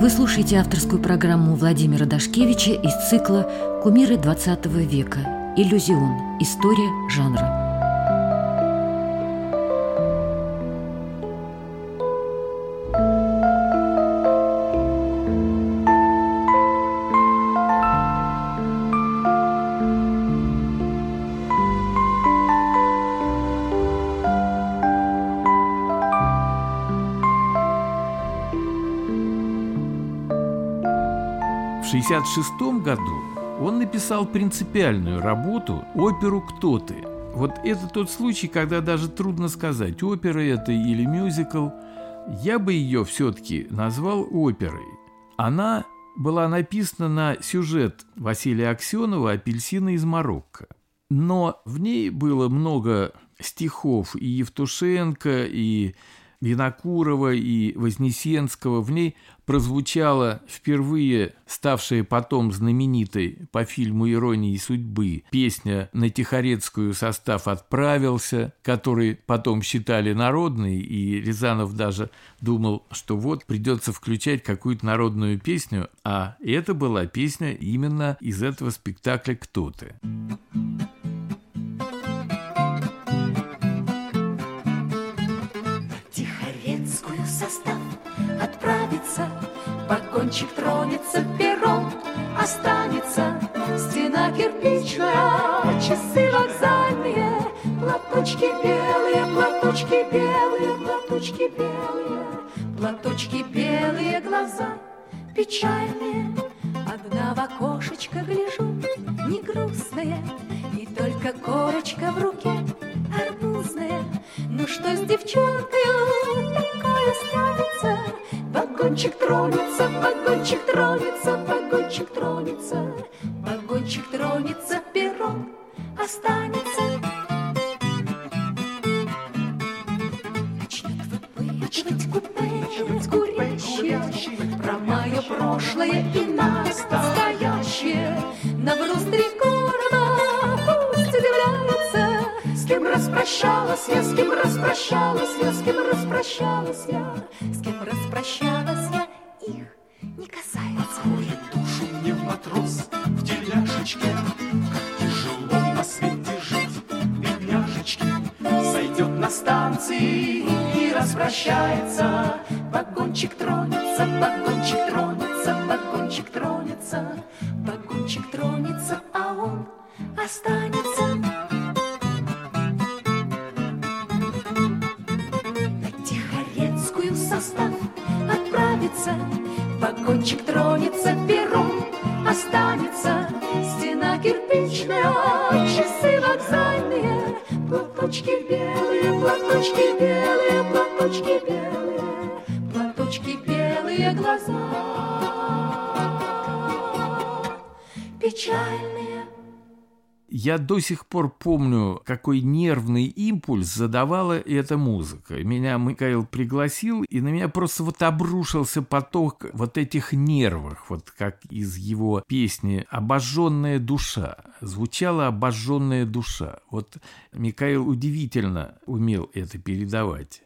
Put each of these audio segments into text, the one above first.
Вы слушаете авторскую программу Владимира Дашкевича из цикла «Кумиры 20 века. Иллюзион. История жанра». 1966 году он написал принципиальную работу «Оперу «Кто ты?». Вот это тот случай, когда даже трудно сказать, опера это или мюзикл. Я бы ее все-таки назвал оперой. Она была написана на сюжет Василия Аксенова «Апельсины из Марокко». Но в ней было много стихов и Евтушенко, и Винокурова и Вознесенского. В ней прозвучала впервые ставшая потом знаменитой по фильму «Иронии судьбы» песня на Тихорецкую состав отправился, который потом считали народной, и Рязанов даже думал, что вот придется включать какую-то народную песню, а это была песня именно из этого спектакля «Кто ты?». Вагончик тронется, перрон останется, Стена кирпичная, часы вокзальные, Платочки белые, платочки белые, платочки белые, Платочки белые, глаза печальные. Одна в окошечко гляжу, не грустная, И только корочка в руке арбузная. Ну что с девчонкой такое станется? Вагончик тронется, вагончик тронется, вагончик тронется, вагончик тронется, перрон останется. Начнет выпычивать купе, курящие, про мое прошлое и настоящее. На брустре города распрощалась я, с кем распрощалась я, с кем распрощалась я, с кем распрощалась я, их не касается. Откроет душу мне матрос в теляшечке, Как тяжело на свете жить, бедняжечки. Сойдет на станции и распрощается. Вагончик тронется, вагончик тронется, вагончик тронется, вагончик тронется, а он останется. Отправится, вагончик тронется, перрон останется, стена кирпичная, часы вокзальные, платочки белые, Я до сих пор помню, какой нервный импульс задавала эта музыка. Меня Михаил пригласил, и на меня просто вот обрушился поток вот этих нервов, вот как из его песни «Обожженная душа». Звучала «Обожженная душа». Вот Михаил удивительно умел это передавать.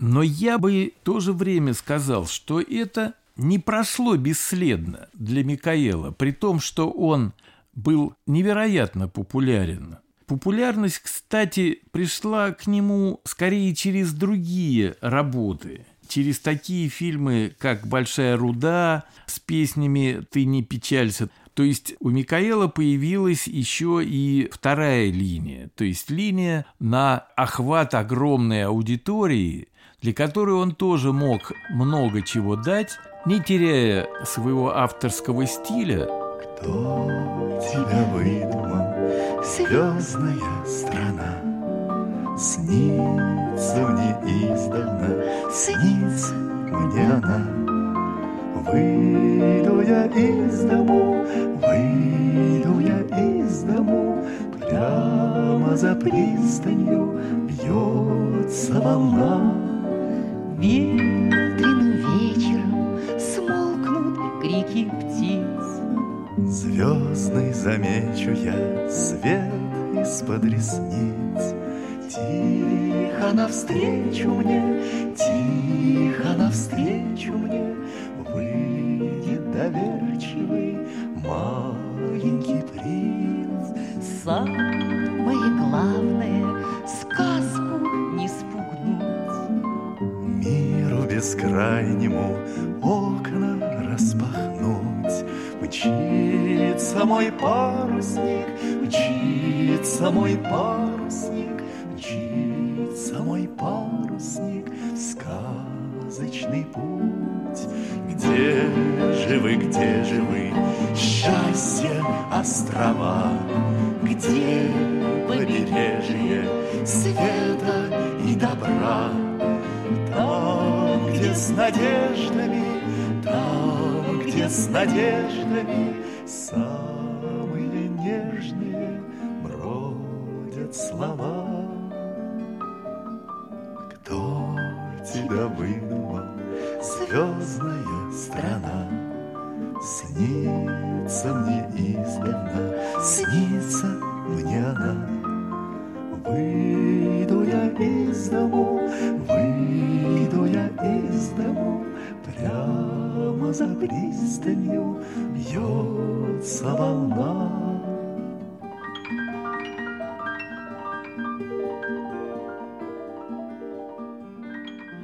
Но я бы в то же время сказал, что это не прошло бесследно для Микаэла, при том, что он был невероятно популярен. Популярность, кстати, пришла к нему скорее через другие работы, через такие фильмы, как «Большая руда» с песнями «Ты не печалься». То есть у Микаэла появилась еще и вторая линия, то есть линия на охват огромной аудитории, для которой он тоже мог много чего дать, не теряя своего авторского стиля, кто тебя выдумал, звездная страна? Снится мне издавна, снится мне она. Выйду я из дому, выйду я из дому, Прямо за пристанью бьется волна. Ветреным вечером смолкнут крики птиц. Звездный замечу я свет из-под ресниц. Тихо навстречу мне, тихо навстречу мне, доверчивый маленький принц. Самое главное — сказку не спугнуть. Миру бескрайнему окна. Мчится мой парусник, мчится мой парусник, мчится мой парусник сказочный путь. Где же вы, где же вы, счастье острова? Где побережье света и добра? Там, где с надеждами, где с надеждами Самые нежные бродят слова. Кто тебя выдумал, звездная страна? Снится мне издавна, снится мне она. Выйду я из дому, выйду я из дому, Прямо за пристанью бьется волна.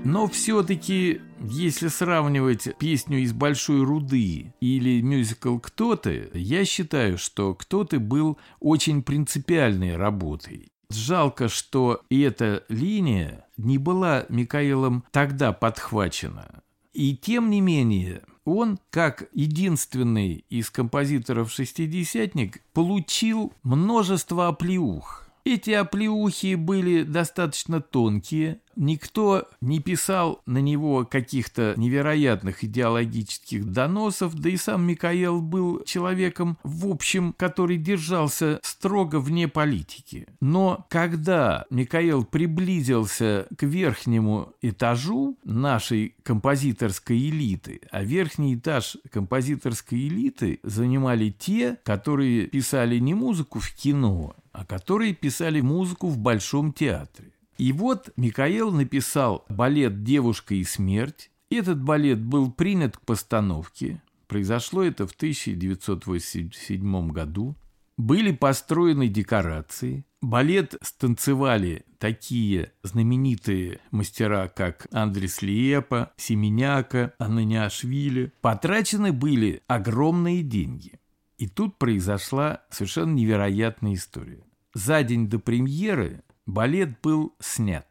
Но все-таки, если сравнивать песню из «Большой руды» или мюзикл «Кто-то», я считаю, что «Кто-то» был очень принципиальной работой. Жалко, что эта линия не была Микаэлом тогда подхвачена. И тем не менее, он, как единственный из композиторов-шестидесятник, получил множество оплеух. Эти оплеухи были достаточно тонкие, никто не писал на него каких-то невероятных идеологических доносов, да и сам Микаэл был человеком, в общем, который держался строго вне политики. Но когда Микаэл приблизился к верхнему этажу нашей композиторской элиты, а верхний этаж композиторской элиты занимали те, которые писали не музыку в кино, а которые писали музыку в Большом театре. И вот Микаэл написал балет «Девушка и смерть». Этот балет был принят к постановке. Произошло это в 1987 году. Были построены декорации. Балет станцевали такие знаменитые мастера, как Андрес Лиепа, Семеняка, Ананиашвили. Потрачены были огромные деньги. И тут произошла совершенно невероятная история. За день до премьеры балет был снят.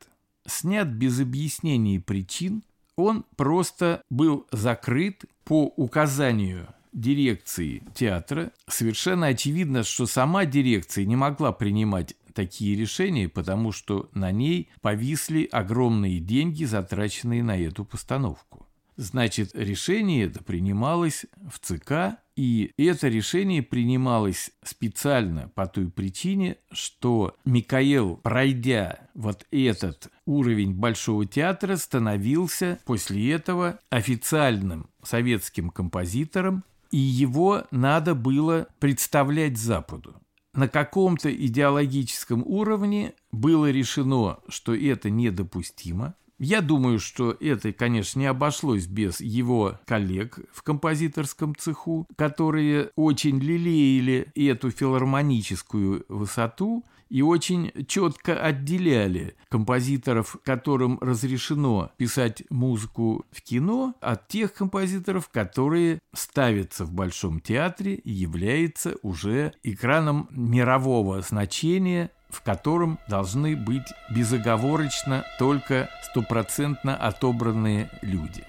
Снят без объяснений причин. Он просто был закрыт по указанию дирекции театра. Совершенно очевидно, что сама дирекция не могла принимать такие решения, потому что на ней повисли огромные деньги, затраченные на эту постановку. Значит, решение это принималось в ЦК, и это решение принималось специально по той причине, что Микаэл, пройдя вот этот уровень Большого театра, становился после этого официальным советским композитором, и его надо было представлять Западу. На каком-то идеологическом уровне было решено, что это недопустимо, я думаю, что это, конечно, не обошлось без его коллег в композиторском цеху, которые очень лелеяли эту филармоническую высоту и очень четко отделяли композиторов, которым разрешено писать музыку в кино, от тех композиторов, которые ставятся в Большом театре и являются уже экраном мирового значения в котором должны быть безоговорочно только стопроцентно отобранные люди.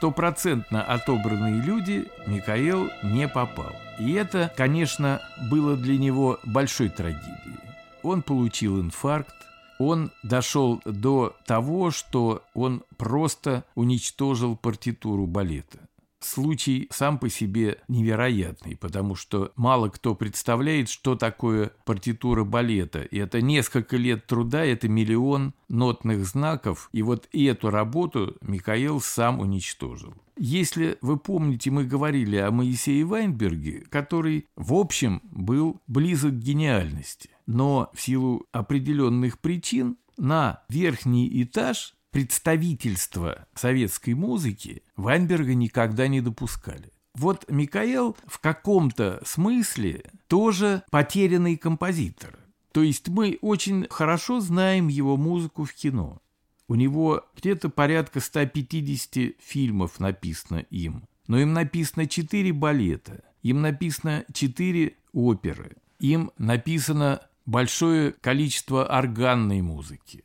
Стопроцентно отобранные люди Микаэл не попал. И это, конечно, было для него большой трагедией. Он получил инфаркт, он дошел до того, что он просто уничтожил партитуру балета. Случай сам по себе невероятный, потому что мало кто представляет, что такое партитура балета. И это несколько лет труда, это миллион нотных знаков, и вот эту работу Михаил сам уничтожил. Если вы помните, мы говорили о Моисее Вайнберге, который, в общем, был близок к гениальности. Но в силу определенных причин на верхний этаж представительства советской музыки Вайнберга никогда не допускали. Вот Микаэл в каком-то смысле тоже потерянный композитор. То есть мы очень хорошо знаем его музыку в кино. У него где-то порядка 150 фильмов написано им. Но им написано 4 балета, им написано 4 оперы, им написано большое количество органной музыки.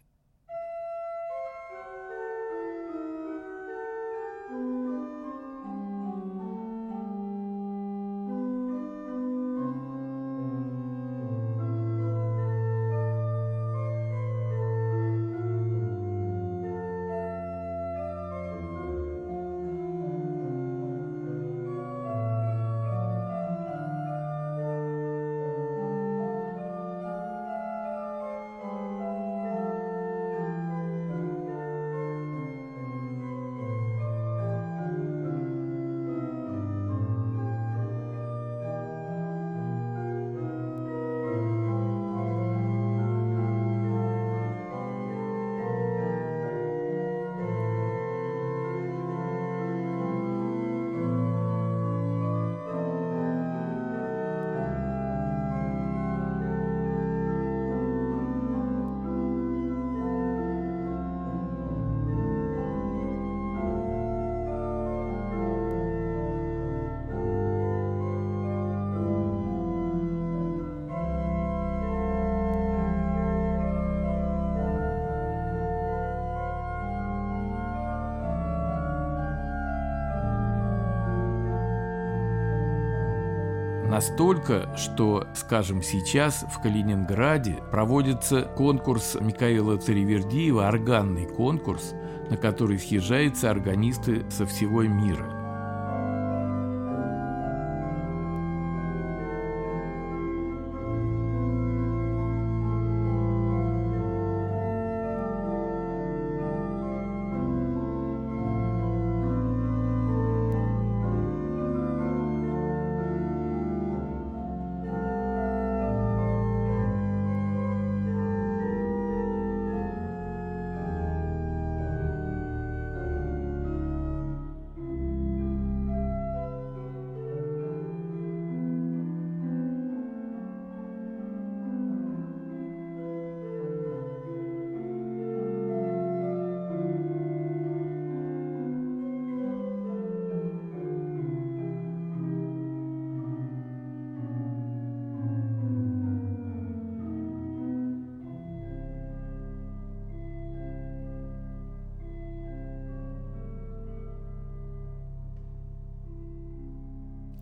Настолько, что, скажем, сейчас в Калининграде проводится конкурс Михаила Царевердиева, органный конкурс, на который съезжаются органисты со всего мира.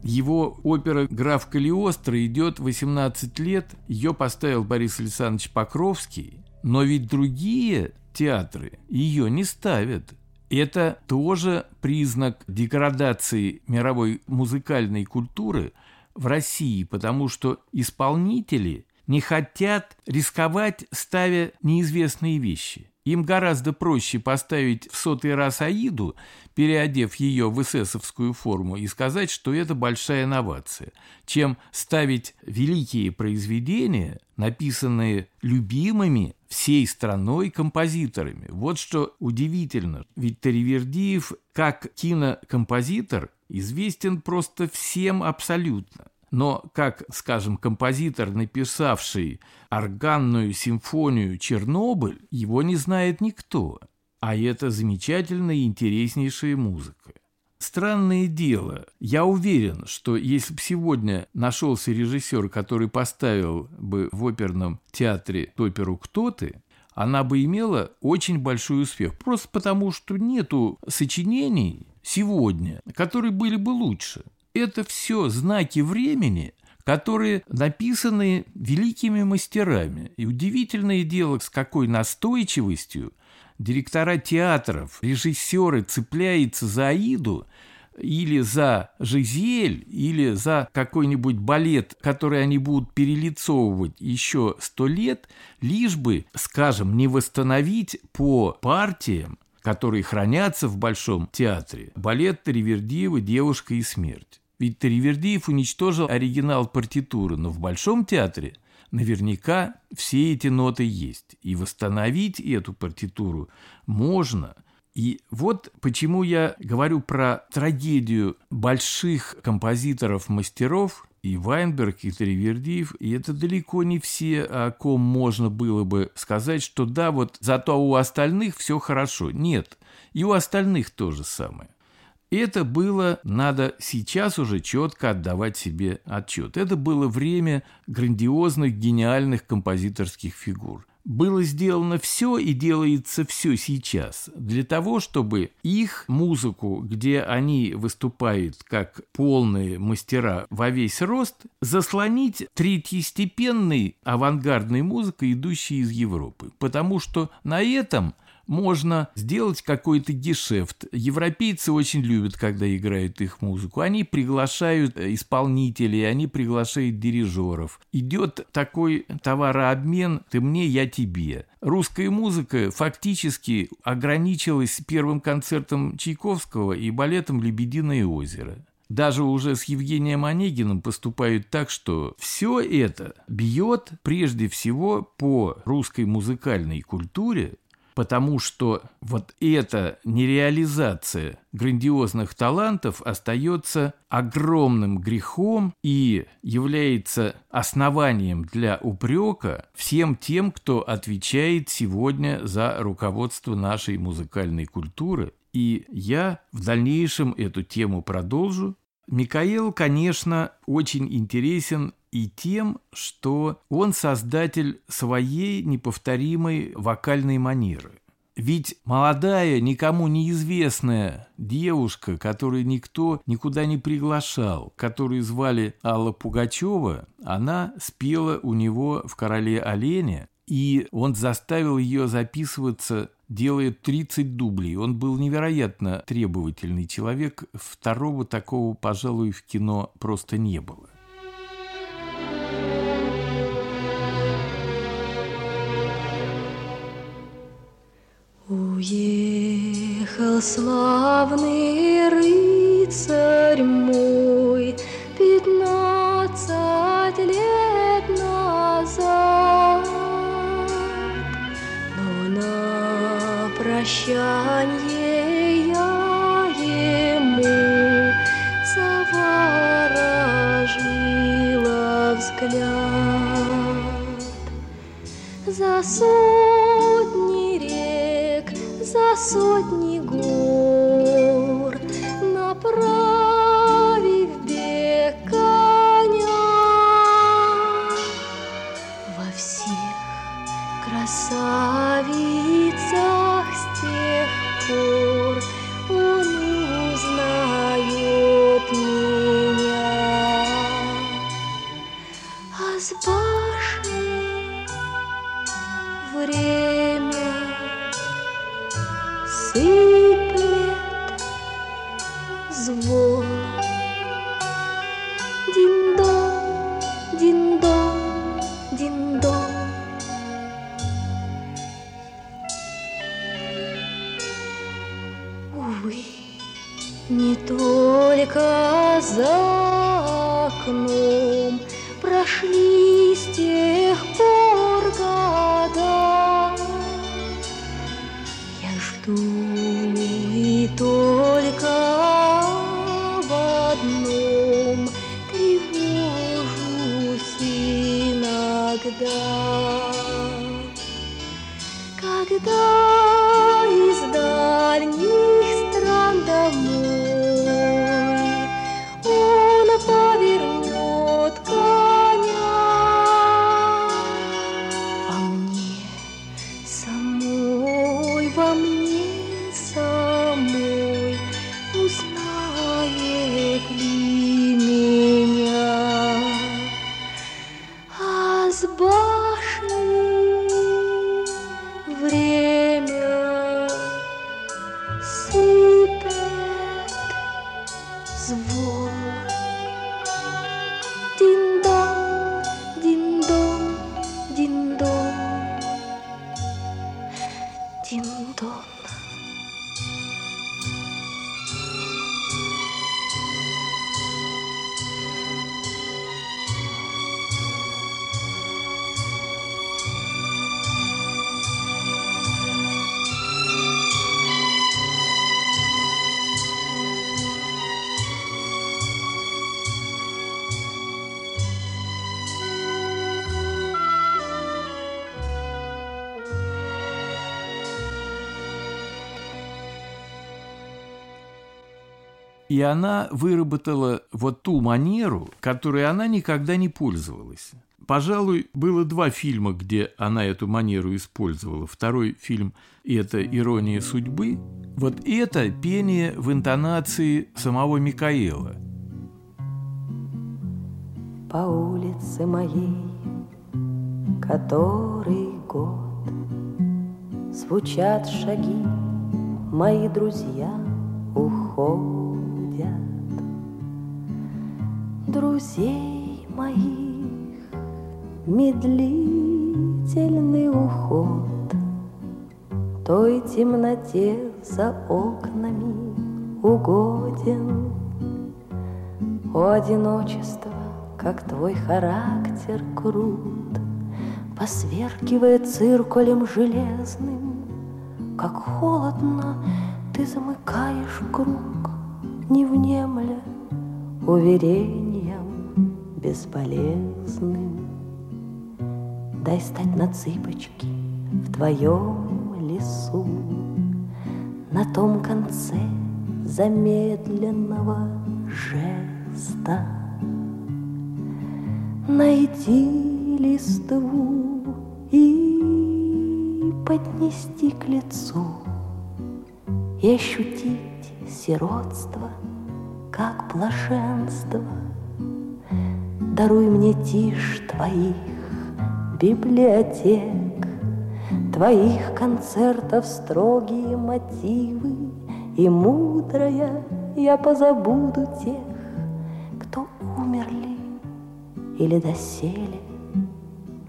Его опера «Граф Калиостро» идет 18 лет, ее поставил Борис Александрович Покровский, но ведь другие театры ее не ставят. Это тоже признак деградации мировой музыкальной культуры в России, потому что исполнители не хотят рисковать, ставя неизвестные вещи. Им гораздо проще поставить в сотый раз Аиду, переодев ее в эсэсовскую форму, и сказать, что это большая инновация, чем ставить великие произведения, написанные любимыми всей страной композиторами. Вот что удивительно. Ведь Таривердиев как кинокомпозитор известен просто всем абсолютно. Но как, скажем, композитор, написавший органную симфонию «Чернобыль», его не знает никто. А это замечательная и интереснейшая музыка. Странное дело. Я уверен, что если бы сегодня нашелся режиссер, который поставил бы в оперном театре оперу «Кто ты?», она бы имела очень большой успех. Просто потому, что нету сочинений, сегодня, которые были бы лучше. Это все знаки времени, которые написаны великими мастерами. И удивительное дело, с какой настойчивостью директора театров, режиссеры цепляются за Аиду или за Жизель, или за какой-нибудь балет, который они будут перелицовывать еще сто лет, лишь бы, скажем, не восстановить по партиям, которые хранятся в Большом театре, балет Таривердиева «Девушка и смерть». Ведь Таривердиев уничтожил оригинал партитуры, но в Большом театре наверняка все эти ноты есть. И восстановить эту партитуру можно. И вот почему я говорю про трагедию больших композиторов-мастеров, и Вайнберг, и Таривердиев, и это далеко не все, о ком можно было бы сказать, что да, вот зато у остальных все хорошо. Нет, и у остальных то же самое. Это было, надо сейчас уже четко отдавать себе отчет. Это было время грандиозных, гениальных композиторских фигур. Было сделано все и делается все сейчас для того, чтобы их музыку, где они выступают как полные мастера во весь рост, заслонить третьестепенной авангардной музыкой, идущей из Европы. Потому что на этом можно сделать какой-то гешефт. Европейцы очень любят, когда играют их музыку. Они приглашают э, исполнителей, они приглашают дирижеров. Идет такой товарообмен «ты мне, я тебе». Русская музыка фактически ограничилась первым концертом Чайковского и балетом «Лебединое озеро». Даже уже с Евгением Онегиным поступают так, что все это бьет прежде всего по русской музыкальной культуре, потому что вот эта нереализация грандиозных талантов остается огромным грехом и является основанием для упрека всем тем, кто отвечает сегодня за руководство нашей музыкальной культуры. И я в дальнейшем эту тему продолжу. Микаэл, конечно, очень интересен и тем, что он создатель своей неповторимой вокальной манеры. Ведь молодая, никому неизвестная девушка, которую никто никуда не приглашал, которую звали Алла Пугачева, она спела у него в «Короле оленя», и он заставил ее записываться делая 30 дублей. Он был невероятно требовательный человек. Второго такого, пожалуй, в кино просто не было. Уехал славный рыцарь мой Пятнадцать лет назад, Но на прощанье я ему Заворожила взгляд. За сотни рек, за И она выработала вот ту манеру, которой она никогда не пользовалась. Пожалуй, было два фильма, где она эту манеру использовала. Второй фильм – это «Ирония судьбы». Вот это пение в интонации самого Микаэла. По улице моей, который год, Звучат шаги, мои друзья уходят. Друзей моих медлительный уход Той темноте за окнами угоден. О, одиночество, как твой характер крут, Посверкивая циркулем железным, Как холодно ты замыкаешь круг, Не внемля уверением бесполезным. Дай стать на цыпочки в твоем лесу, На том конце замедленного жеста. Найти листву и поднести к лицу И ощутить сиротство, как блаженство. Даруй мне тишь твоих библиотек, Твоих концертов строгие мотивы, И мудрая я позабуду тех, Кто умерли или доселе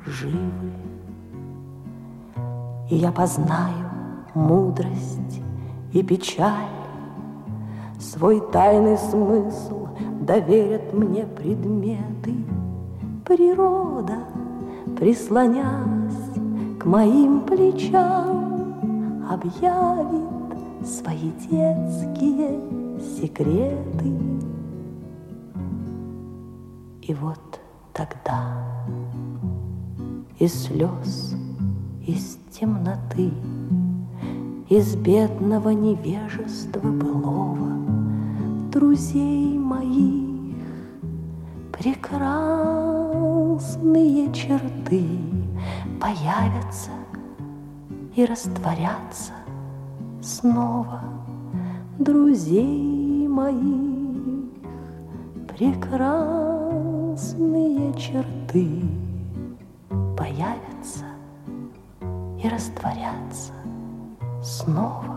живы. И я познаю мудрость и печаль, Свой тайный смысл доверят мне предметы. Природа, прислонясь к моим плечам, Объявит свои детские секреты. И вот тогда из слез, из темноты, Из бедного невежества былого Друзей моих прекрасные черты Появятся и растворятся снова Друзей моих прекрасные черты появятся и растворятся снова.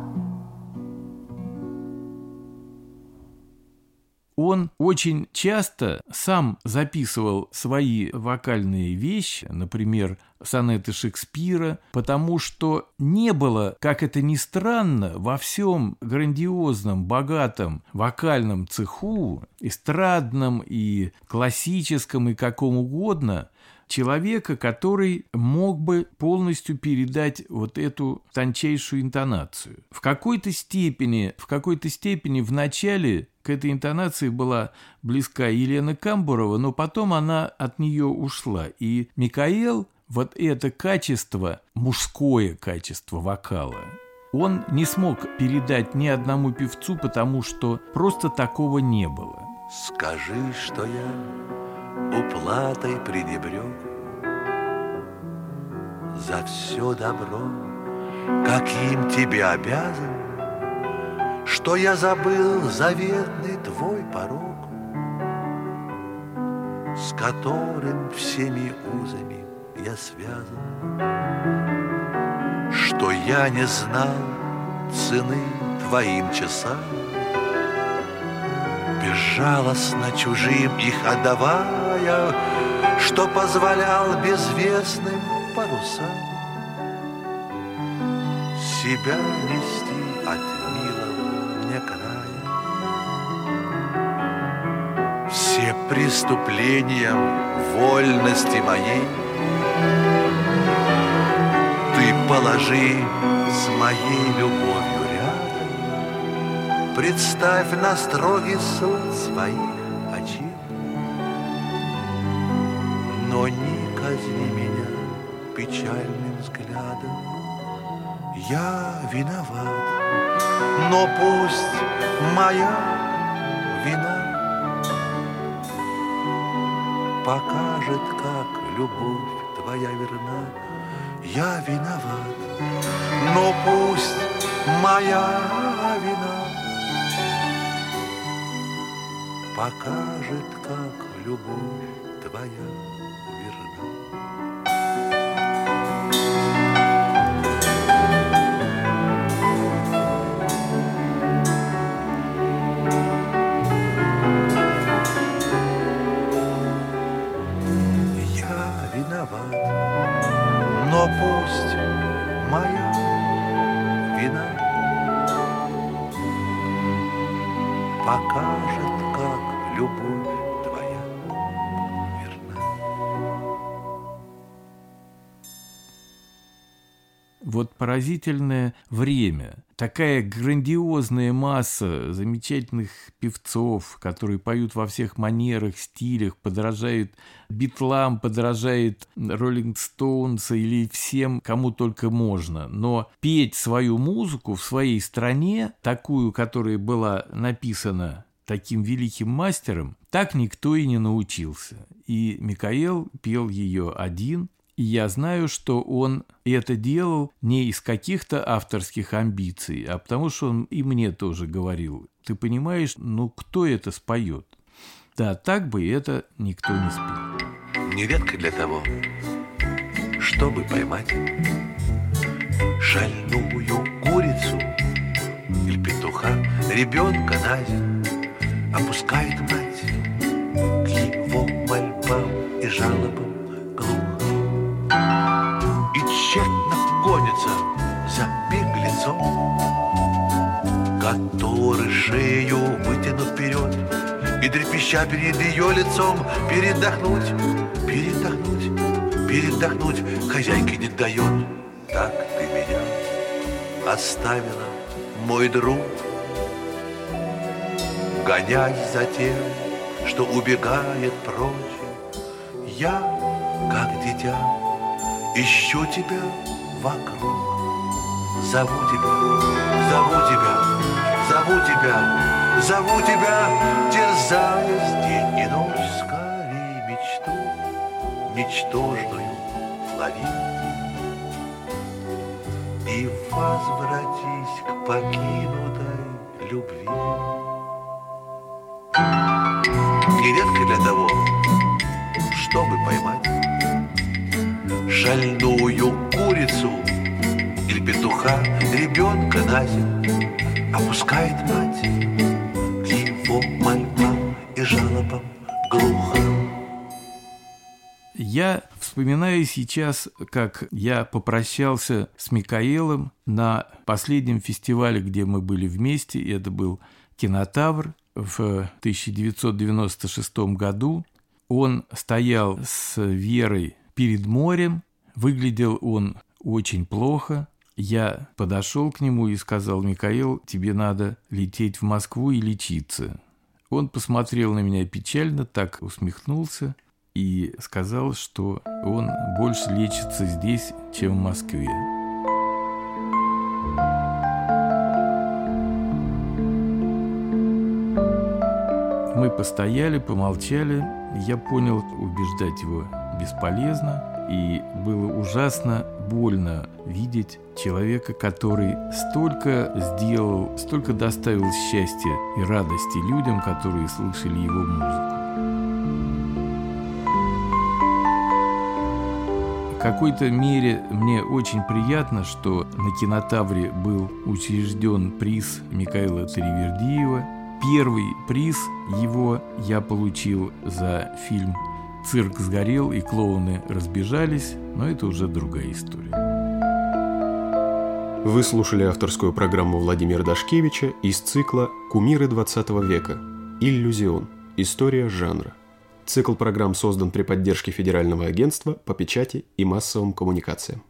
Он очень часто сам записывал свои вокальные вещи, например, сонеты Шекспира, потому что не было, как это ни странно, во всем грандиозном, богатом вокальном цеху, эстрадном и классическом и каком угодно, человека, который мог бы полностью передать вот эту тончайшую интонацию. В какой-то степени, в какой-то степени в начале к этой интонации была близка Елена Камбурова, но потом она от нее ушла. И Микаэл вот это качество, мужское качество вокала, он не смог передать ни одному певцу, потому что просто такого не было. Скажи, что я уплатой пренебрег За все добро, каким тебе обязан Что я забыл заветный твой порог С которым всеми узами я связан Что я не знал цены твоим часам безжалостно чужим их отдавая, что позволял безвестным парусам себя нести от милого мне края. Все преступления вольности моей ты положи с моей любовью Представь на строгий суд своих очей. Но не казни меня печальным взглядом, Я виноват, но пусть моя вина Покажет, как любовь твоя верна, я виноват, но пусть моя вина покажет, как любовь твоя верна. Я виноват, но пусть моя поразительное время. Такая грандиозная масса замечательных певцов, которые поют во всех манерах, стилях, подражают Битлам, подражает Роллинг Стоунс или всем, кому только можно. Но петь свою музыку в своей стране, такую, которая была написана таким великим мастером, так никто и не научился. И Микаэл пел ее один, и я знаю, что он это делал не из каких-то авторских амбиций, а потому что он и мне тоже говорил, ты понимаешь, ну кто это споет? Да, так бы это никто не спел. Нередко для того, чтобы поймать шальную курицу или петуха, ребенка на землю опускает мать к его мольбам и жалобам гонится за беглецом, который шею вытянут вперед и трепеща перед ее лицом передохнуть, передохнуть, передохнуть хозяйке не дает. Так ты меня оставила, мой друг, гонясь за тем, что убегает прочь. Я, как дитя, ищу тебя вокруг. Зову тебя, зову тебя, зову тебя, зову тебя, терзаясь день и ночь, скорее мечту ничтожную лови. И возвратись к покинутой любви. Нередко для того, чтобы поймать шальную курицу или петуха, ребенка на опускает мать к его мольбам и жалобам глухо. Я вспоминаю сейчас, как я попрощался с Микаэлом на последнем фестивале, где мы были вместе. Это был «Кинотавр» в 1996 году. Он стоял с Верой перед морем. Выглядел он очень плохо. Я подошел к нему и сказал, Микаэл, тебе надо лететь в Москву и лечиться. Он посмотрел на меня печально, так усмехнулся и сказал, что он больше лечится здесь, чем в Москве. Мы постояли, помолчали. Я понял, убеждать его бесполезно. И было ужасно больно видеть человека, который столько сделал, столько доставил счастья и радости людям, которые слышали его музыку. В какой-то мере мне очень приятно, что на кинотавре был учрежден приз Михаила Тривердиева, Первый приз его я получил за фильм «Цирк сгорел и клоуны разбежались», но это уже другая история. Вы слушали авторскую программу Владимира Дашкевича из цикла «Кумиры 20 века. Иллюзион. История жанра». Цикл программ создан при поддержке Федерального агентства по печати и массовым коммуникациям.